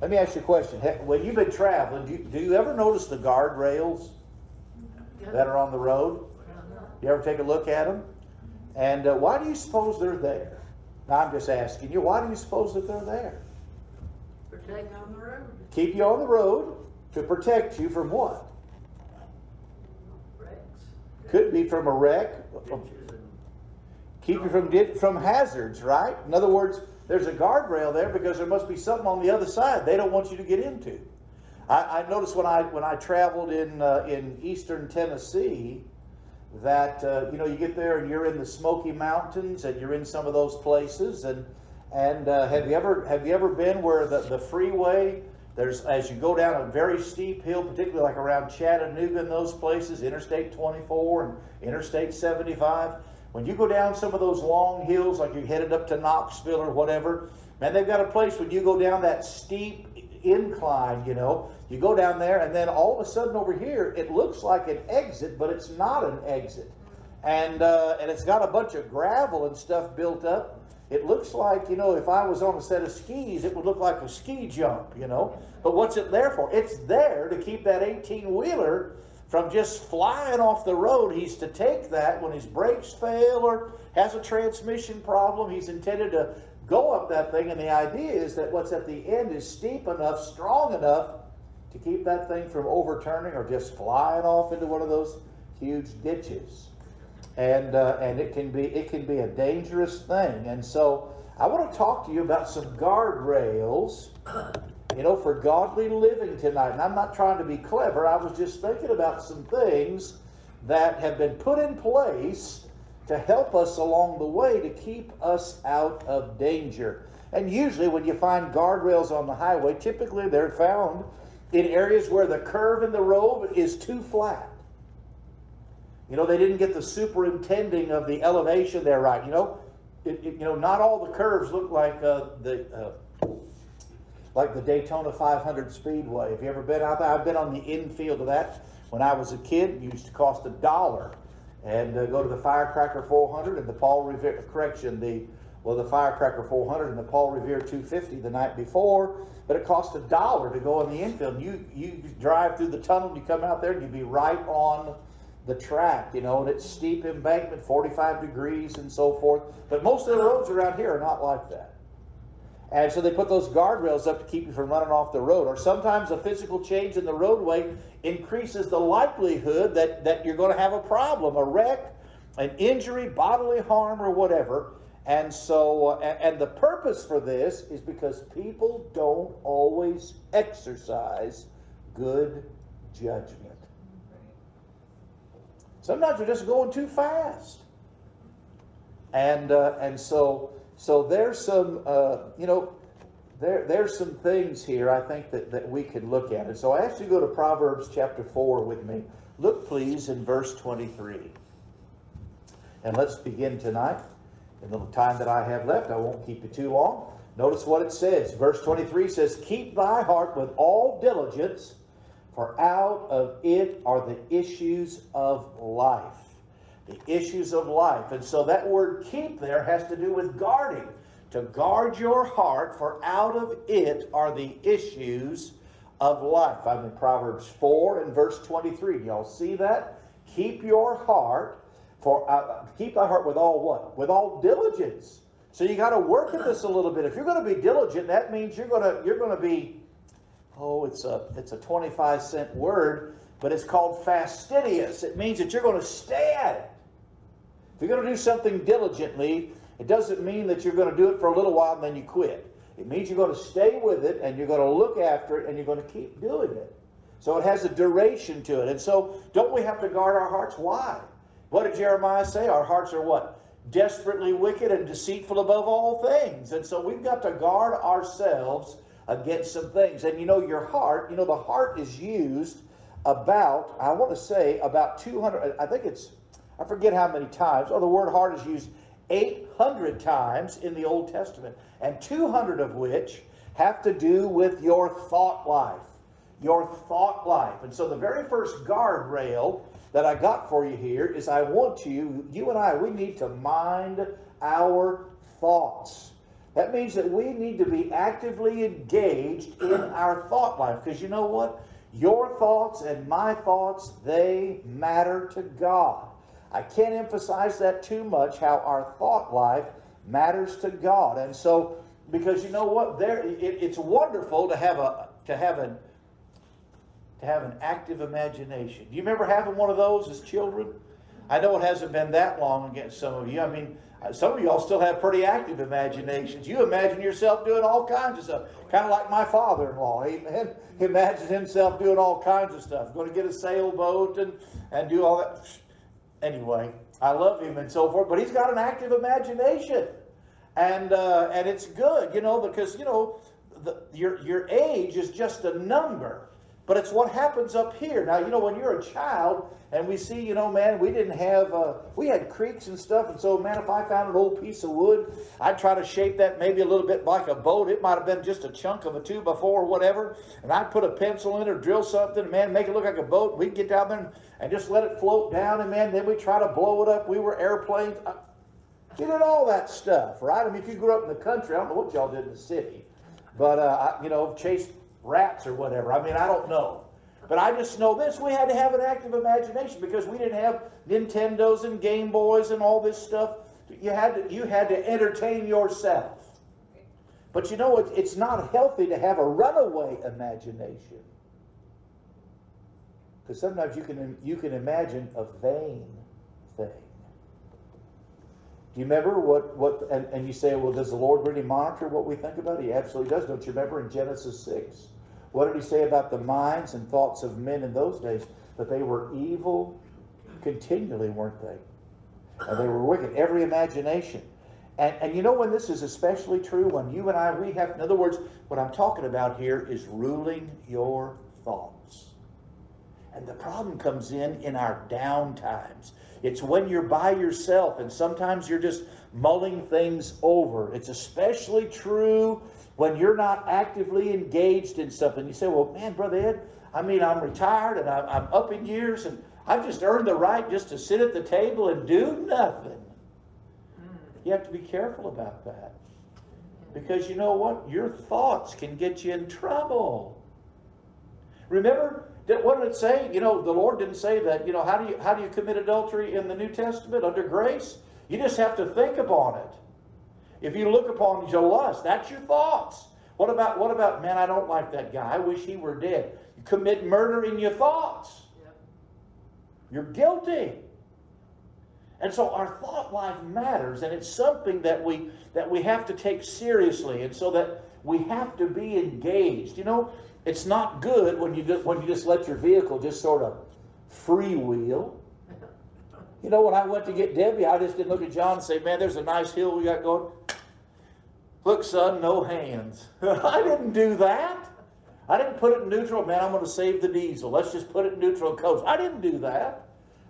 Let me ask you a question. When you've been traveling, do you, do you ever notice the guardrails that are on the road? Do you ever take a look at them? And uh, why do you suppose they're there? Now, I'm just asking you, why do you suppose that they're there? Protect on the road, Keep you on the road to protect you from what? wrecks. Could be from a wreck, Ditches keep you from di- from hazards, right? In other words, there's a guardrail there because there must be something on the other side they don't want you to get into. I, I noticed when I when I traveled in uh, in eastern Tennessee that uh, you know you get there and you're in the Smoky Mountains and you're in some of those places and and uh, have you ever have you ever been where the, the freeway there's as you go down a very steep hill, particularly like around Chattanooga and those places, Interstate 24 and Interstate 75. When you go down some of those long hills, like you're headed up to Knoxville or whatever, man, they've got a place when you go down that steep incline, you know, you go down there and then all of a sudden over here, it looks like an exit, but it's not an exit. And, uh, and it's got a bunch of gravel and stuff built up. It looks like, you know, if I was on a set of skis, it would look like a ski jump, you know. But what's it there for? It's there to keep that 18 wheeler from just flying off the road. He's to take that when his brakes fail or has a transmission problem. He's intended to go up that thing. And the idea is that what's at the end is steep enough, strong enough to keep that thing from overturning or just flying off into one of those huge ditches and uh, and it can be it can be a dangerous thing. And so I want to talk to you about some guardrails, you know, for godly living tonight. And I'm not trying to be clever. I was just thinking about some things that have been put in place to help us along the way to keep us out of danger. And usually, when you find guardrails on the highway, typically they're found in areas where the curve in the road is too flat. You know, they didn't get the superintending of the elevation there right. You know, it, it- you know, not all the curves look like uh, the uh, like the Daytona 500 Speedway. Have you ever been out there? I've been on the infield of that when I was a kid. It used to cost a dollar, and uh, go to the Firecracker 400 and the Paul Revere correction the well the Firecracker 400 and the Paul Revere 250 the night before. But it cost a dollar to go on the infield. You you drive through the tunnel, you come out there, and you'd be right on the track, you know, and it's steep embankment, 45 degrees and so forth. But most of the roads around here are not like that. And so they put those guardrails up to keep you from running off the road. Or sometimes a physical change in the roadway increases the likelihood that, that you're going to have a problem, a wreck, an injury, bodily harm, or whatever. And so, uh, and, and the purpose for this is because people don't always exercise good judgment. Sometimes we're just going too fast. And uh, and so so there's some uh, you know there there's some things here I think that, that we can look at. And so I ask you to go to Proverbs chapter 4 with me. Look please in verse 23. And let's begin tonight. In the time that I have left, I won't keep you too long. Notice what it says. Verse 23 says, Keep thy heart with all diligence, for out of it are the issues of life. The issues of life. And so that word keep there has to do with guarding. To guard your heart, for out of it are the issues of life. I'm in Proverbs 4 and verse 23. Y'all see that? Keep your heart, for uh, keep thy heart with all what? With all diligence. So you got to work at this a little bit. If you're going to be diligent, that means you're going to you're going to be oh, it's a it's a 25 cent word, but it's called fastidious. It means that you're going to stay at it. If you're going to do something diligently, it doesn't mean that you're going to do it for a little while and then you quit. It means you're going to stay with it and you're going to look after it and you're going to keep doing it. So it has a duration to it. And so don't we have to guard our hearts? Why? What did Jeremiah say? Our hearts are what? Desperately wicked and deceitful above all things. And so we've got to guard ourselves against some things. And you know, your heart, you know, the heart is used about, I want to say, about 200, I think it's, I forget how many times. Oh, the word heart is used 800 times in the Old Testament, and 200 of which have to do with your thought life. Your thought life. And so the very first guardrail that I got for you here is I want you, you and I, we need to mind our thoughts. That means that we need to be actively engaged in our thought life. Because you know what? Your thoughts and my thoughts, they matter to God. I can't emphasize that too much, how our thought life matters to God. And so, because you know what? There, it, it's wonderful to have a to have an to have an active imagination. Do you remember having one of those as children? I know it hasn't been that long against some of you. I mean, uh, some of y'all still have pretty active imaginations. You imagine yourself doing all kinds of stuff, kind of like my father-in-law. Amen. He imagined himself doing all kinds of stuff, going to get a sailboat and and do all that. Anyway, I love him and so forth, but he's got an active imagination, and uh, and it's good, you know, because you know the, your your age is just a number. But it's what happens up here. Now, you know, when you're a child and we see, you know, man, we didn't have, uh, we had creeks and stuff. And so, man, if I found an old piece of wood, I'd try to shape that maybe a little bit like a boat. It might have been just a chunk of a two by four or whatever. And I'd put a pencil in it or drill something, and man, make it look like a boat. We'd get down there and, and just let it float down. And man, then we try to blow it up. We were airplanes. I, we did all that stuff, right? I mean, if you grew up in the country, I don't know what y'all did in the city. But, uh, I, you know, chased rats or whatever. I mean, I don't know. But I just know this we had to have an active imagination because we didn't have Nintendos and Game Boys and all this stuff. You had to, you had to entertain yourself. But you know, it, it's not healthy to have a runaway imagination. Because sometimes you can, you can imagine a vain thing. Do you remember what, what and, and you say, well, does the Lord really monitor what we think about? He absolutely does. Don't you remember in Genesis 6? What did he say about the minds and thoughts of men in those days? That they were evil continually, weren't they? And they were wicked. Every imagination. And, and you know when this is especially true? When you and I, we have, in other words, what I'm talking about here is ruling your thoughts. And the problem comes in in our down times. It's when you're by yourself and sometimes you're just mulling things over. It's especially true when you're not actively engaged in something. You say, well, man, Brother Ed, I mean, I'm retired and I'm, I'm up in years and I've just earned the right just to sit at the table and do nothing. Hmm. You have to be careful about that. Because you know what? Your thoughts can get you in trouble. Remember, what did it say? You know, the Lord didn't say that, you know, how do you how do you commit adultery in the New Testament under grace? You just have to think upon it. If you look upon your lust, that's your thoughts. What about what about man, I don't like that guy. I wish he were dead. You commit murder in your thoughts. Yep. You're guilty. And so our thought life matters, and it's something that we that we have to take seriously, and so that we have to be engaged. You know, it's not good when you just, when you just let your vehicle just sort of freewheel. You know, when I went to get Debbie, I just didn't look at John and say, "Man, there's a nice hill we got going." Look, son, no hands. I didn't do that. I didn't put it in neutral. Man, I'm going to save the diesel. Let's just put it in neutral and coast. I didn't do that.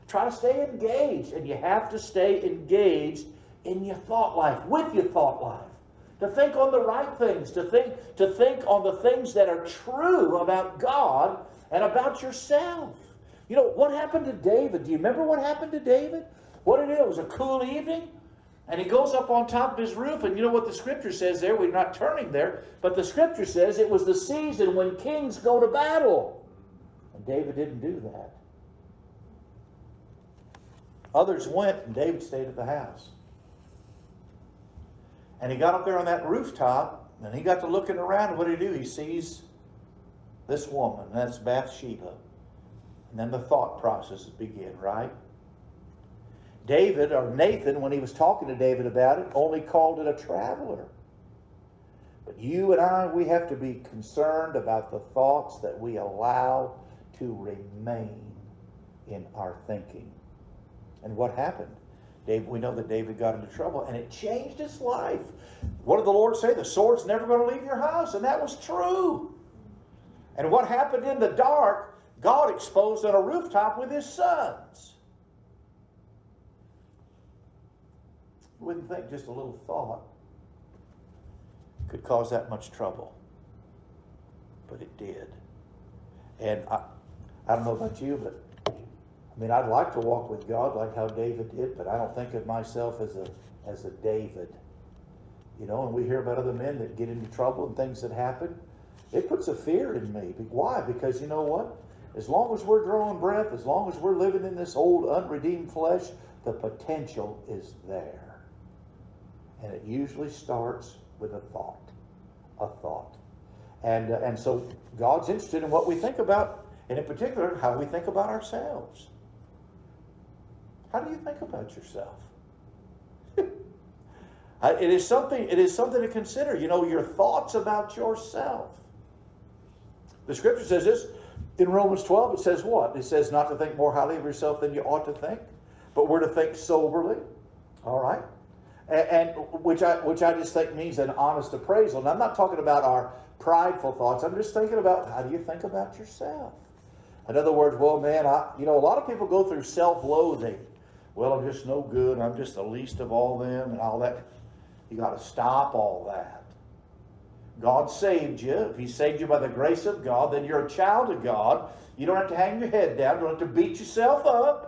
Try to stay engaged, and you have to stay engaged in your thought life, with your thought life. To think on the right things, to think, to think on the things that are true about God and about yourself. You know, what happened to David? Do you remember what happened to David? What it is? It was a cool evening. And he goes up on top of his roof, and you know what the scripture says there? We're not turning there, but the scripture says it was the season when kings go to battle. And David didn't do that. Others went, and David stayed at the house. And he got up there on that rooftop, and he got to looking around, and what did he do? He sees this woman, that's Bathsheba. And then the thought processes begin, right? David, or Nathan, when he was talking to David about it, only called it a traveler. But you and I, we have to be concerned about the thoughts that we allow to remain in our thinking. And what happened? David, we know that David got into trouble and it changed his life. What did the Lord say? The sword's never going to leave your house. And that was true. And what happened in the dark, God exposed on a rooftop with his sons. Wouldn't think just a little thought could cause that much trouble. But it did. And I, I don't know about you, but I mean, I'd like to walk with God like how David did, but I don't think of myself as a as a David. You know, and we hear about other men that get into trouble and things that happen. It puts a fear in me. Why? Because you know what? As long as we're drawing breath, as long as we're living in this old unredeemed flesh, the potential is there. And it usually starts with a thought. A thought. And, uh, and so God's interested in what we think about, and in particular, how we think about ourselves. How do you think about yourself? It is something. It is something to consider. You know, your thoughts about yourself. The Scripture says this in Romans twelve. It says what? It says not to think more highly of yourself than you ought to think, but we're to think soberly. All right, and, which I which I just think means an honest appraisal. And I'm not talking about our prideful thoughts. I'm just thinking about how do you think about yourself. In other words, well, man, I you know a lot of people go through self-loathing. Well, I'm just no good. I'm just the least of all them, and all that. You got to stop all that. God saved you. If He saved you by the grace of God, then you're a child of God. You don't have to hang your head down. You don't have to beat yourself up.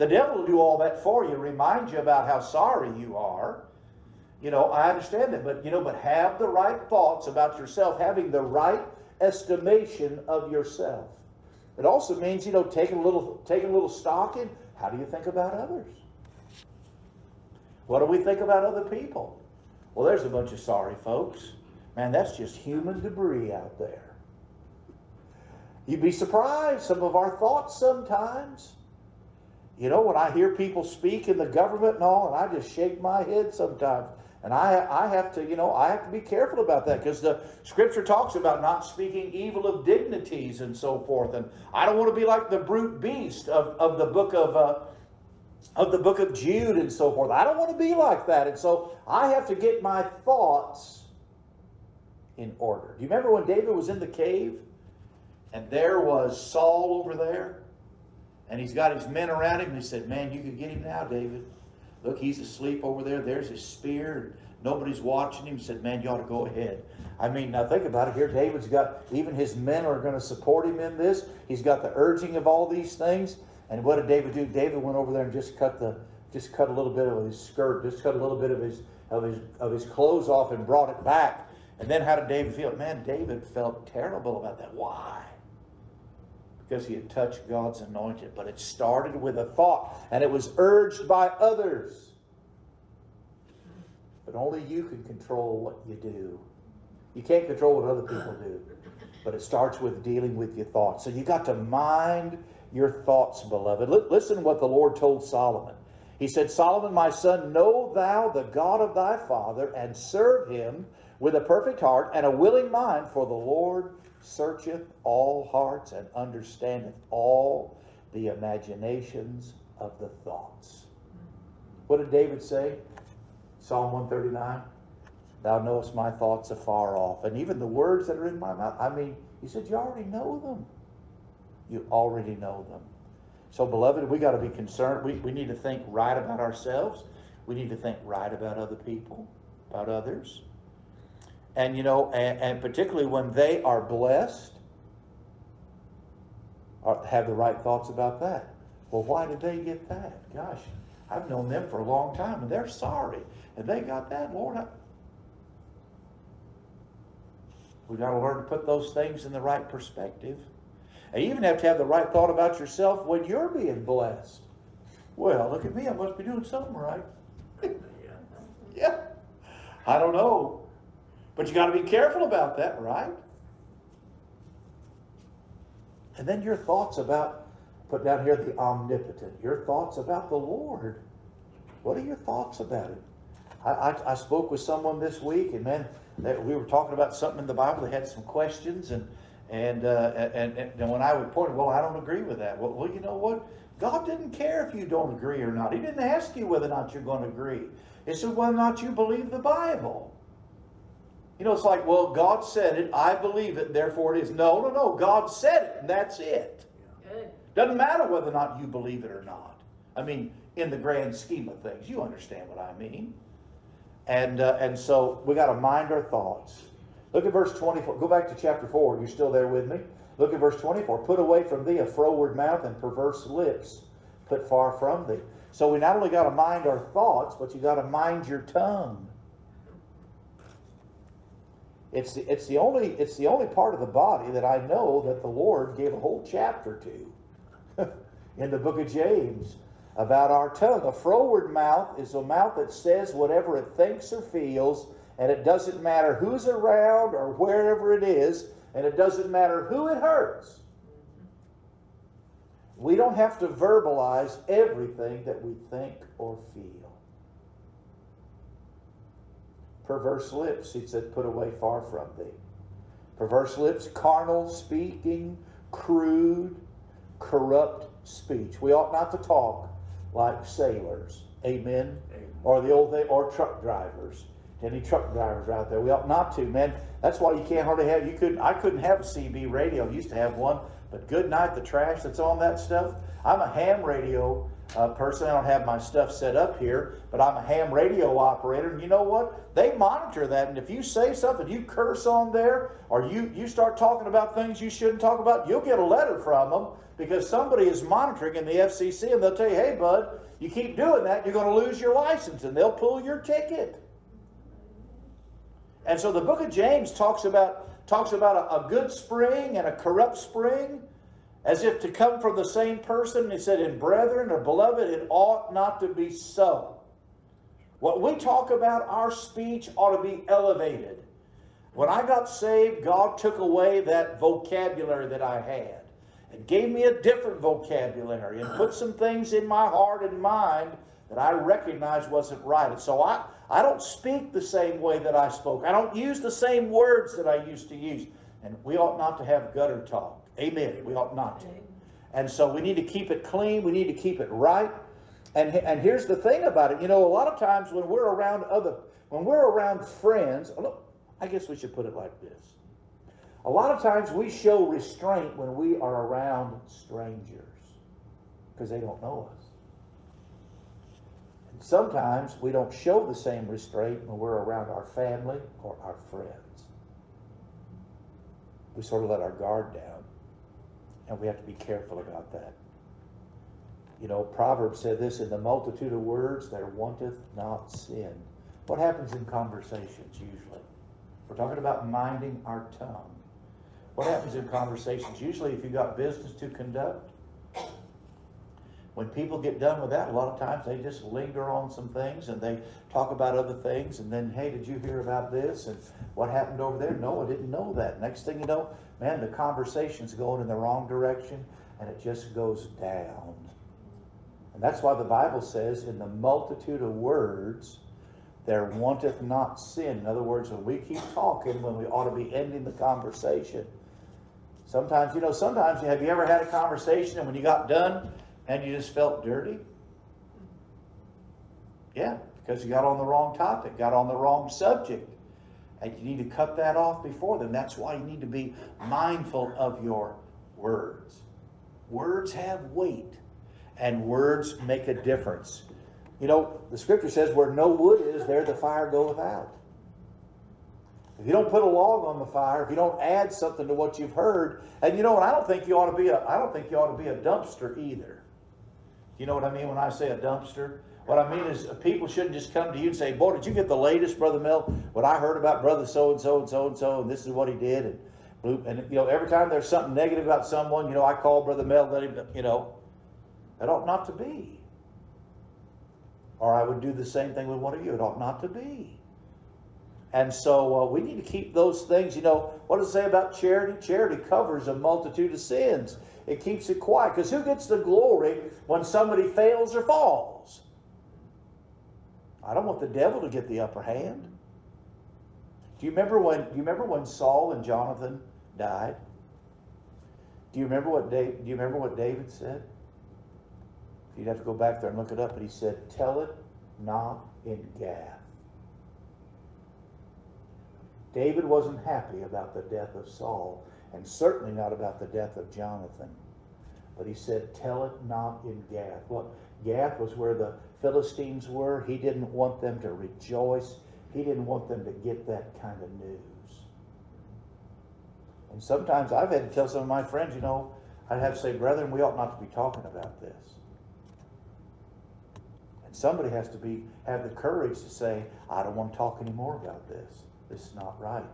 The devil will do all that for you, remind you about how sorry you are. You know, I understand that, but you know, but have the right thoughts about yourself, having the right estimation of yourself. It also means, you know, taking a little taking a little stock in how do you think about others? What do we think about other people? Well, there's a bunch of sorry folks. Man, that's just human debris out there. You'd be surprised some of our thoughts sometimes. You know, when I hear people speak in the government and all, and I just shake my head sometimes. And I, I have to, you know, I have to be careful about that because the scripture talks about not speaking evil of dignities and so forth. And I don't want to be like the brute beast of, of the book of, uh, of the book of Jude and so forth. I don't want to be like that. And so I have to get my thoughts in order. Do you remember when David was in the cave and there was Saul over there? And he's got his men around him. And he said, Man, you can get him now, David. Look, he's asleep over there. There's his spear. Nobody's watching him. He said, Man, you ought to go ahead. I mean, now think about it. Here, David's got, even his men are going to support him in this. He's got the urging of all these things. And what did David do? David went over there and just cut the, just cut a little bit of his skirt, just cut a little bit of his, of his, of his clothes off and brought it back. And then how did David feel? Man, David felt terrible about that. Why? Because he had touched God's anointed. But it started with a thought, and it was urged by others. But only you can control what you do. You can't control what other people do. But it starts with dealing with your thoughts. So you got to mind your thoughts, beloved. Listen to what the Lord told Solomon. He said, Solomon, my son, know thou the God of thy father, and serve him with a perfect heart and a willing mind, for the Lord searcheth all hearts and understandeth all the imaginations of the thoughts. What did David say? Psalm 139. Thou knowest my thoughts afar off, and even the words that are in my mouth. I mean, he said, You already know them. You already know them. So, beloved, we got to be concerned. We, we need to think right about ourselves. We need to think right about other people, about others. And, you know, and, and particularly when they are blessed, or have the right thoughts about that. Well, why did they get that? Gosh, I've known them for a long time and they're sorry. And they got that, Lord. I... We got to learn to put those things in the right perspective. And you even have to have the right thought about yourself when you're being blessed. Well, look at me, I must be doing something right. yeah. I don't know. But you got to be careful about that, right? And then your thoughts about, put down here the omnipotent, your thoughts about the Lord. What are your thoughts about it? I, I, I spoke with someone this week, and man, that we were talking about something in the Bible. They had some questions, and and, uh, and, and when I would point, well, I don't agree with that. Well, well, you know what? God didn't care if you don't agree or not. He didn't ask you whether or not you're going to agree. He said whether or not you believe the Bible. You know, it's like, well, God said it, I believe it, therefore it is. No, no, no. God said it, and that's it. Good. Doesn't matter whether or not you believe it or not. I mean, in the grand scheme of things, you understand what I mean. And uh, and so we got to mind our thoughts. Look at verse 24. Go back to chapter 4. You're still there with me? Look at verse 24. Put away from thee a froward mouth and perverse lips. Put far from thee. So we not only got to mind our thoughts, but you got to mind your tongue. It's the, it's the only it's the only part of the body that I know that the Lord gave a whole chapter to in the book of James about our tongue. A froward mouth is a mouth that says whatever it thinks or feels, and it doesn't matter who's around or wherever it is, and it doesn't matter who it hurts. We don't have to verbalize everything that we think or feel. Perverse lips, he said, put away far from thee. Perverse lips, carnal speaking, crude, corrupt speech. We ought not to talk like sailors. Amen. Amen. Or the old thing, or truck drivers. Any truck drivers out there? We ought not to, man. That's why you can't hardly have. You couldn't. I couldn't have a CB radio. I used to have one, but good night, the trash that's on that stuff. I'm a ham radio uh, person. I don't have my stuff set up here, but I'm a ham radio operator. And you know what? They monitor that. And if you say something, you curse on there, or you you start talking about things you shouldn't talk about, you'll get a letter from them because somebody is monitoring in the FCC, and they'll tell you, "Hey, bud, you keep doing that, you're going to lose your license, and they'll pull your ticket." And so the book of James talks about talks about a, a good spring and a corrupt spring, as if to come from the same person. He said, "In brethren or beloved, it ought not to be so." What we talk about, our speech ought to be elevated. When I got saved, God took away that vocabulary that I had and gave me a different vocabulary and put some things in my heart and mind that I recognized wasn't right. And so I, I don't speak the same way that I spoke. I don't use the same words that I used to use. And we ought not to have gutter talk. Amen. We ought not to. And so we need to keep it clean. We need to keep it right. And, and here's the thing about it. You know, a lot of times when we're around other, when we're around friends, oh, look, I guess we should put it like this. A lot of times we show restraint when we are around strangers because they don't know us. And sometimes we don't show the same restraint when we're around our family or our friends. We sort of let our guard down, and we have to be careful about that. You know, Proverbs said this in the multitude of words there wanteth not sin. What happens in conversations usually? We're talking about minding our tongue. What happens in conversations? Usually, if you've got business to conduct, when people get done with that, a lot of times they just linger on some things and they talk about other things. And then, hey, did you hear about this? And what happened over there? No, I didn't know that. Next thing you know, man, the conversation's going in the wrong direction and it just goes down. And that's why the Bible says, in the multitude of words, there wanteth not sin. In other words, when we keep talking, when we ought to be ending the conversation. Sometimes, you know, sometimes have you ever had a conversation and when you got done and you just felt dirty? Yeah, because you got on the wrong topic, got on the wrong subject. And you need to cut that off before then. That's why you need to be mindful of your words. Words have weight, and words make a difference. You know, the scripture says, where no wood is, there the fire goeth out. If you don't put a log on the fire, if you don't add something to what you've heard, and you know what, I don't think you ought to be a I don't think you ought to be a dumpster either. You know what I mean when I say a dumpster? What I mean is uh, people shouldn't just come to you and say, Boy, did you get the latest, Brother Mel? What I heard about Brother so and so and so and so, and this is what he did. And, and you know, every time there's something negative about someone, you know, I call Brother Mel, let him, you know, that ought not to be. Or I would do the same thing with one of you. It ought not to be. And so uh, we need to keep those things. You know, what does it say about charity? Charity covers a multitude of sins. It keeps it quiet. Because who gets the glory when somebody fails or falls? I don't want the devil to get the upper hand. Do you remember when? Do you remember when Saul and Jonathan died? Do you remember what David? Do you remember what David said? You'd have to go back there and look it up. But he said, "Tell it not in Gath." David wasn't happy about the death of Saul, and certainly not about the death of Jonathan. But he said, Tell it not in Gath. Well, Gath was where the Philistines were. He didn't want them to rejoice. He didn't want them to get that kind of news. And sometimes I've had to tell some of my friends, you know, I'd have to say, brethren, we ought not to be talking about this. And somebody has to be have the courage to say, I don't want to talk anymore about this. This is not right.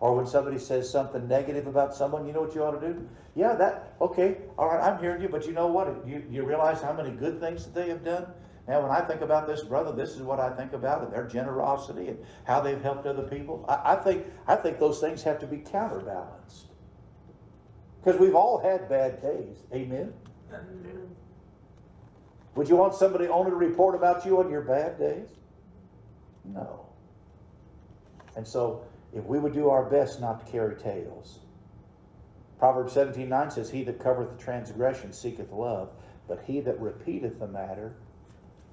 Or when somebody says something negative about someone, you know what you ought to do? Yeah, that, okay, all right, I'm hearing you, but you know what? You, you realize how many good things that they have done? Now, when I think about this brother, this is what I think about and their generosity and how they've helped other people. I, I think, I think those things have to be counterbalanced. Because we've all had bad days. Amen? Would you want somebody only to report about you on your bad days? No. And so, if we would do our best not to carry tales. Proverbs 17 9 says, He that covereth transgression seeketh love, but he that repeateth the matter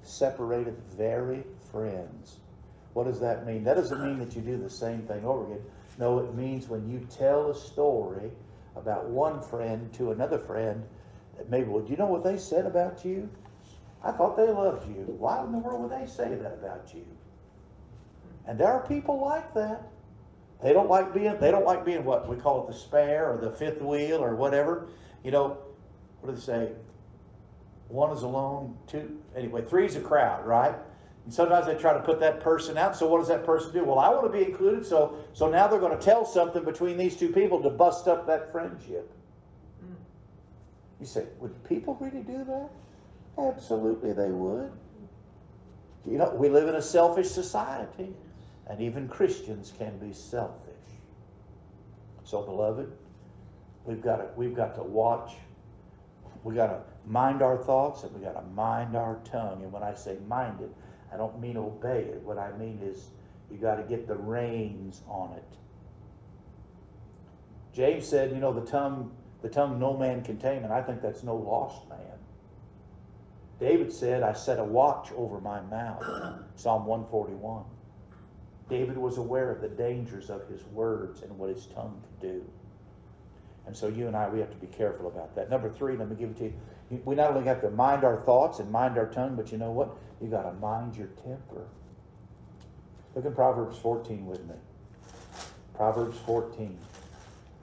separateth very friends. What does that mean? That doesn't mean that you do the same thing over again. No, it means when you tell a story about one friend to another friend, that maybe, well, do you know what they said about you? I thought they loved you. Why in the world would they say that about you? And there are people like that. They don't like being they don't like being what we call it the spare or the fifth wheel or whatever. You know, what do they say? One is alone, two anyway, three's a crowd, right? And sometimes they try to put that person out. So what does that person do? Well, I want to be included, so so now they're going to tell something between these two people to bust up that friendship. You say, would people really do that? Absolutely they would. You know, we live in a selfish society. And even Christians can be selfish. So, beloved, we've got to, we've got to watch. We've got to mind our thoughts and we've got to mind our tongue. And when I say mind it, I don't mean obey it. What I mean is you got to get the reins on it. James said, you know, the tongue, the tongue no man can tame, and I think that's no lost man. David said, I set a watch over my mouth. Psalm 141. David was aware of the dangers of his words and what his tongue could do. And so you and I, we have to be careful about that. Number three, let me give it to you. We not only have to mind our thoughts and mind our tongue, but you know what? You got to mind your temper. Look in Proverbs 14 with me. Proverbs 14.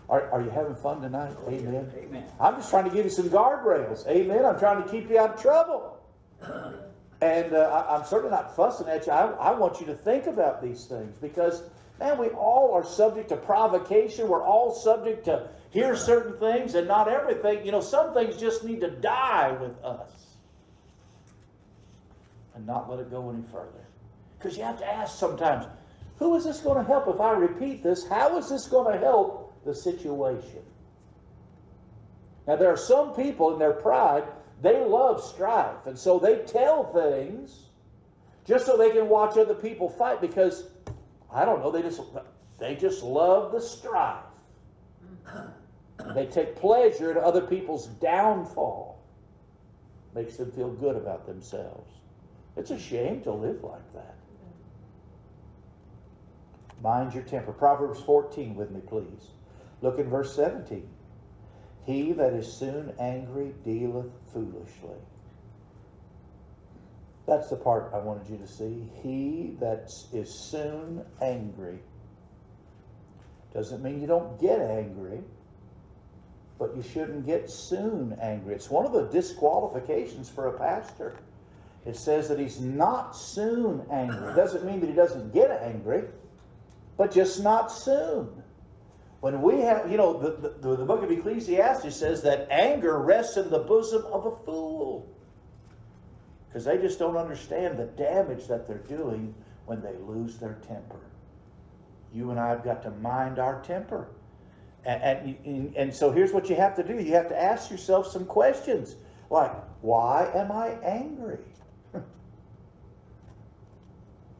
Are, are you having fun tonight? Oh, Amen. Amen. I'm just trying to give you some guardrails. Amen. I'm trying to keep you out of trouble. And uh, I, I'm certainly not fussing at you. I, I want you to think about these things because, man, we all are subject to provocation. We're all subject to hear certain things and not everything. You know, some things just need to die with us and not let it go any further. Because you have to ask sometimes, who is this going to help if I repeat this? How is this going to help the situation? Now, there are some people in their pride, they love strife. And so they tell things just so they can watch other people fight because, I don't know, they just, they just love the strife. They take pleasure in other people's downfall. Makes them feel good about themselves. It's a shame to live like that. Mind your temper. Proverbs 14 with me, please. Look in verse 17. He that is soon angry dealeth foolishly. That's the part I wanted you to see. He that is soon angry. Doesn't mean you don't get angry, but you shouldn't get soon angry. It's one of the disqualifications for a pastor. It says that he's not soon angry. It doesn't mean that he doesn't get angry, but just not soon. When we have, you know, the, the, the book of Ecclesiastes says that anger rests in the bosom of a fool. Because they just don't understand the damage that they're doing when they lose their temper. You and I have got to mind our temper. And, and, and so here's what you have to do you have to ask yourself some questions like, why am I angry?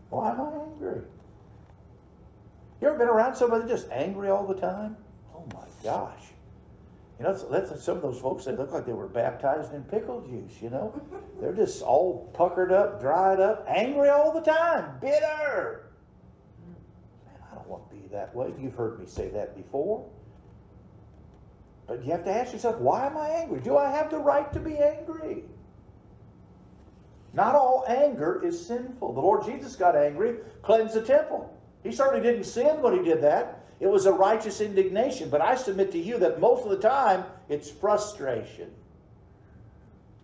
why am I angry? You ever been around somebody just angry all the time? Oh my gosh. You know, that's, some of those folks, they look like they were baptized in pickle juice, you know? They're just all puckered up, dried up, angry all the time, bitter. Man, I don't want to be that way. You've heard me say that before. But you have to ask yourself, why am I angry? Do I have the right to be angry? Not all anger is sinful. The Lord Jesus got angry, cleansed the temple. He certainly didn't sin when he did that. It was a righteous indignation. But I submit to you that most of the time, it's frustration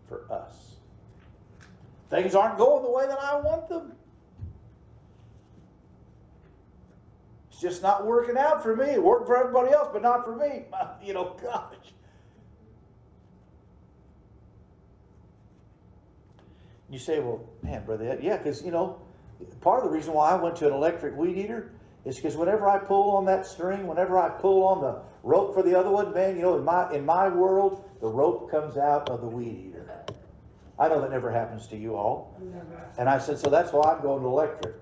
for us. Things aren't going the way that I want them. It's just not working out for me. It worked for everybody else, but not for me. You know, gosh. You say, well, man, brother, yeah, because, you know, part of the reason why I went to an electric weed eater is because whenever I pull on that string, whenever I pull on the rope for the other one, man, you know, in my, in my world, the rope comes out of the weed eater. I know that never happens to you all. And I said, so that's why I'm going to electric.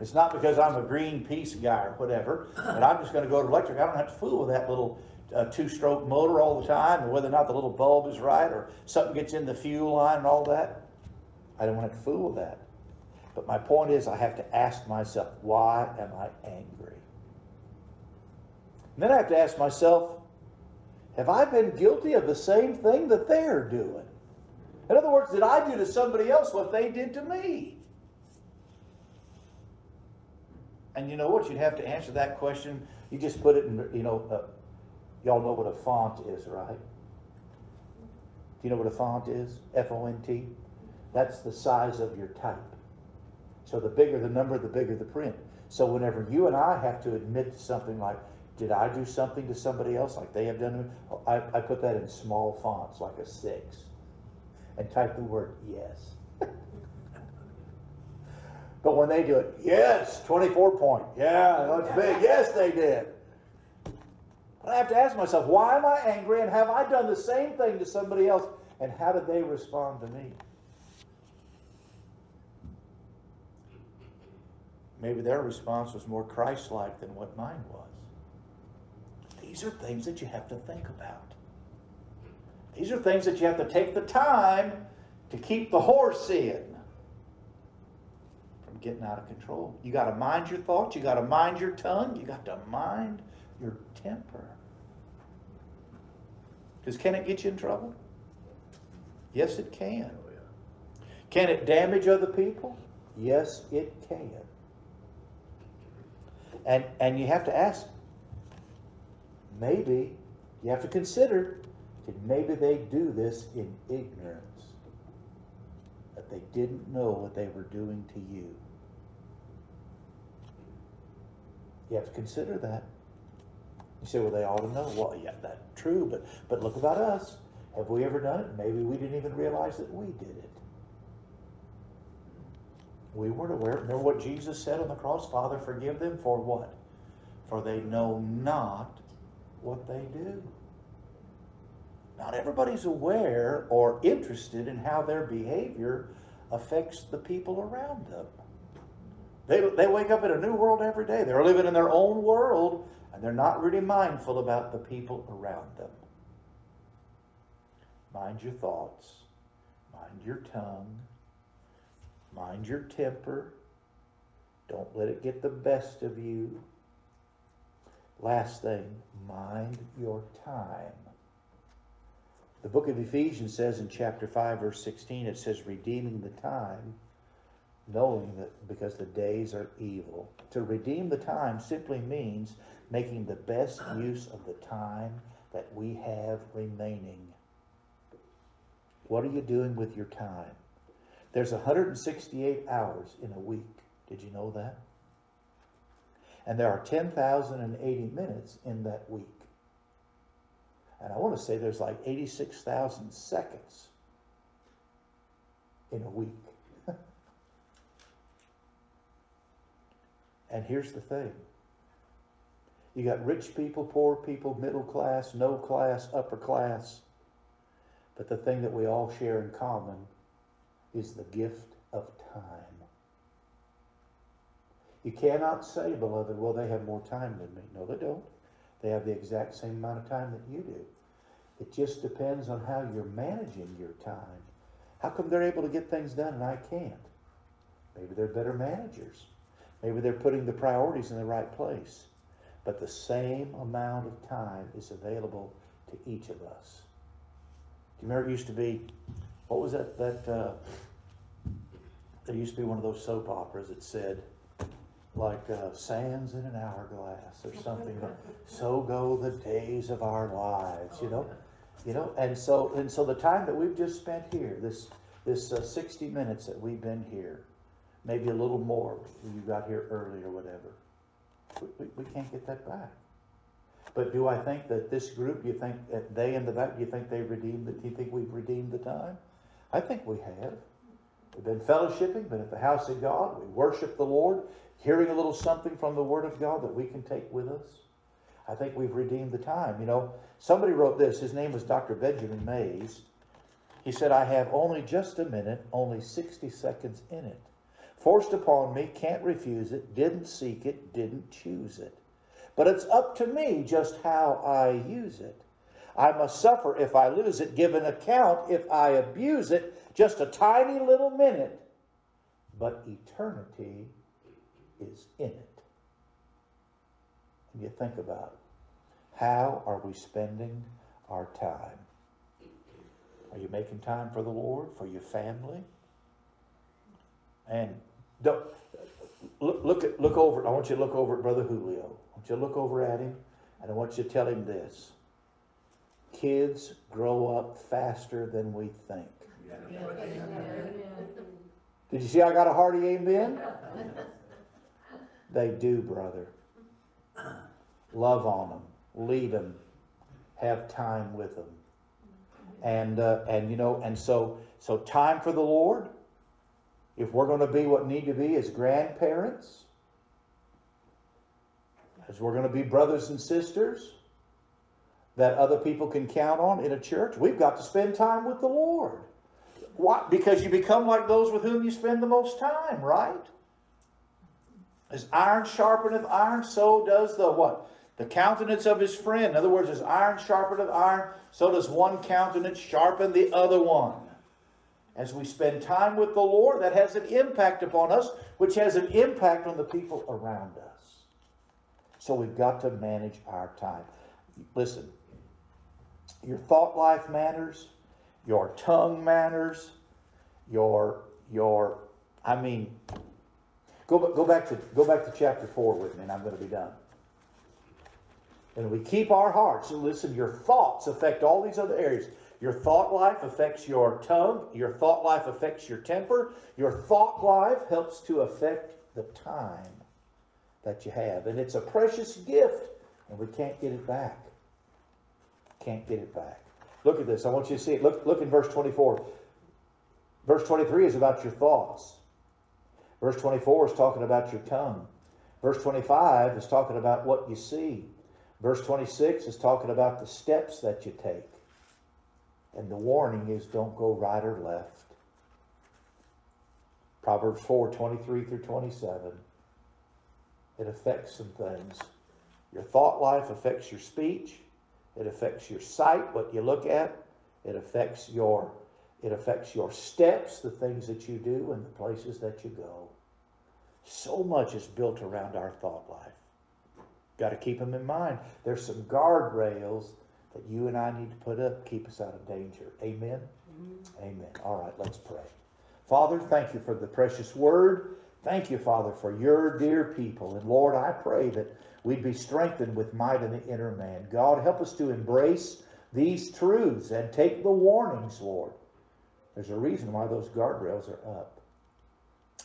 It's not because I'm a Greenpeace guy or whatever, but I'm just going to go to electric. I don't have to fool with that little uh, two-stroke motor all the time, and whether or not the little bulb is right, or something gets in the fuel line and all that. I don't want to fool with that. But my point is, I have to ask myself, why am I angry? And then I have to ask myself, have I been guilty of the same thing that they're doing? In other words, did I do to somebody else what they did to me? And you know what? You'd have to answer that question. You just put it in, you know, uh, y'all know what a font is, right? Do you know what a font is? F O N T? That's the size of your type. So the bigger the number, the bigger the print. So whenever you and I have to admit to something like, did I do something to somebody else like they have done me? I, I put that in small fonts, like a six, and type the word yes. but when they do it, yes, 24 point, yeah, that's big, yes, they did. But I have to ask myself, why am I angry and have I done the same thing to somebody else and how did they respond to me? Maybe their response was more Christ like than what mine was. These are things that you have to think about. These are things that you have to take the time to keep the horse in from getting out of control. You got to mind your thoughts, you got to mind your tongue, you got to mind your temper. Because can it get you in trouble? Yes, it can. Oh, can it damage other people? Yes, it can. And, and you have to ask, maybe, you have to consider, that maybe they do this in ignorance. That they didn't know what they were doing to you. You have to consider that. You say, well, they ought to know. Well, yeah, that's true, but, but look about us. Have we ever done it? Maybe we didn't even realize that we did it. We weren't aware. Remember what Jesus said on the cross? Father, forgive them for what? For they know not what they do. Not everybody's aware or interested in how their behavior affects the people around them. They, they wake up in a new world every day. They're living in their own world and they're not really mindful about the people around them. Mind your thoughts, mind your tongue, mind your temper. Don't let it get the best of you. Last thing, mind your time. The book of Ephesians says in chapter 5, verse 16, it says, redeeming the time, knowing that because the days are evil. To redeem the time simply means making the best use of the time that we have remaining. What are you doing with your time? There's 168 hours in a week. Did you know that? And there are 10,080 minutes in that week. And I want to say there's like 86,000 seconds in a week. and here's the thing you got rich people, poor people, middle class, no class, upper class. But the thing that we all share in common is the gift of time. You cannot say, beloved, well, they have more time than me. No, they don't. They have the exact same amount of time that you do. It just depends on how you're managing your time. How come they're able to get things done and I can't? Maybe they're better managers. Maybe they're putting the priorities in the right place. But the same amount of time is available to each of us. Do you remember it used to be, what was that, that, uh, there used to be one of those soap operas that said, like uh, sands in an hourglass or something. so go the days of our lives, you know, you know. And so and so the time that we've just spent here, this this uh, sixty minutes that we've been here, maybe a little more. You got here early or whatever. We, we, we can't get that back. But do I think that this group, you think, that they in the back, do you think they redeemed, the? do you think we've redeemed the time? I think we have. We've been fellowshipping, been at the house of God, we worship the Lord, hearing a little something from the Word of God that we can take with us. I think we've redeemed the time. You know, somebody wrote this, his name was Dr. Benjamin Mays. He said, I have only just a minute, only 60 seconds in it. Forced upon me, can't refuse it, didn't seek it, didn't choose it. But it's up to me just how I use it. I must suffer if I lose it, give an account if I abuse it. Just a tiny little minute, but eternity is in it. And you think about it. How are we spending our time? Are you making time for the Lord, for your family? And don't, look, look, at, look over, I want you to look over at Brother Julio. I want you to look over at him, and I want you to tell him this. Kids grow up faster than we think. Did you see I got a hearty amen? They do, brother. Love on them, lead them, have time with them. And, uh, and you know, and so, so time for the Lord. If we're going to be what need to be as grandparents, as we're going to be brothers and sisters that other people can count on in a church, we've got to spend time with the Lord. Why? Because you become like those with whom you spend the most time, right? As iron sharpeneth iron, so does the what? The countenance of his friend. In other words, as iron sharpeneth iron, so does one countenance sharpen the other one. As we spend time with the Lord, that has an impact upon us, which has an impact on the people around us. So we've got to manage our time. Listen, your thought life matters, your tongue matters, your your I mean, go go back to go back to chapter four with me, and I'm going to be done. And we keep our hearts. Listen, your thoughts affect all these other areas. Your thought life affects your tongue. Your thought life affects your temper. Your thought life helps to affect the time that you have. And it's a precious gift, and we can't get it back. Can't get it back. Look at this. I want you to see it. Look, look in verse 24. Verse 23 is about your thoughts. Verse 24 is talking about your tongue. Verse 25 is talking about what you see. Verse 26 is talking about the steps that you take. And the warning is don't go right or left. Proverbs 4 23 through 27. It affects some things. Your thought life affects your speech. It affects your sight, what you look at. It affects your it affects your steps, the things that you do, and the places that you go. So much is built around our thought life. Got to keep them in mind. There's some guardrails that you and I need to put up, keep us out of danger. Amen. Mm-hmm. Amen. All right, let's pray. Father, thank you for the precious word. Thank you, Father, for your dear people. And Lord, I pray that we'd be strengthened with might in the inner man. God, help us to embrace these truths and take the warnings, Lord. There's a reason why those guardrails are up.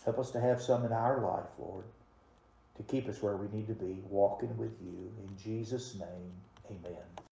Help us to have some in our life, Lord, to keep us where we need to be, walking with you. In Jesus' name, amen.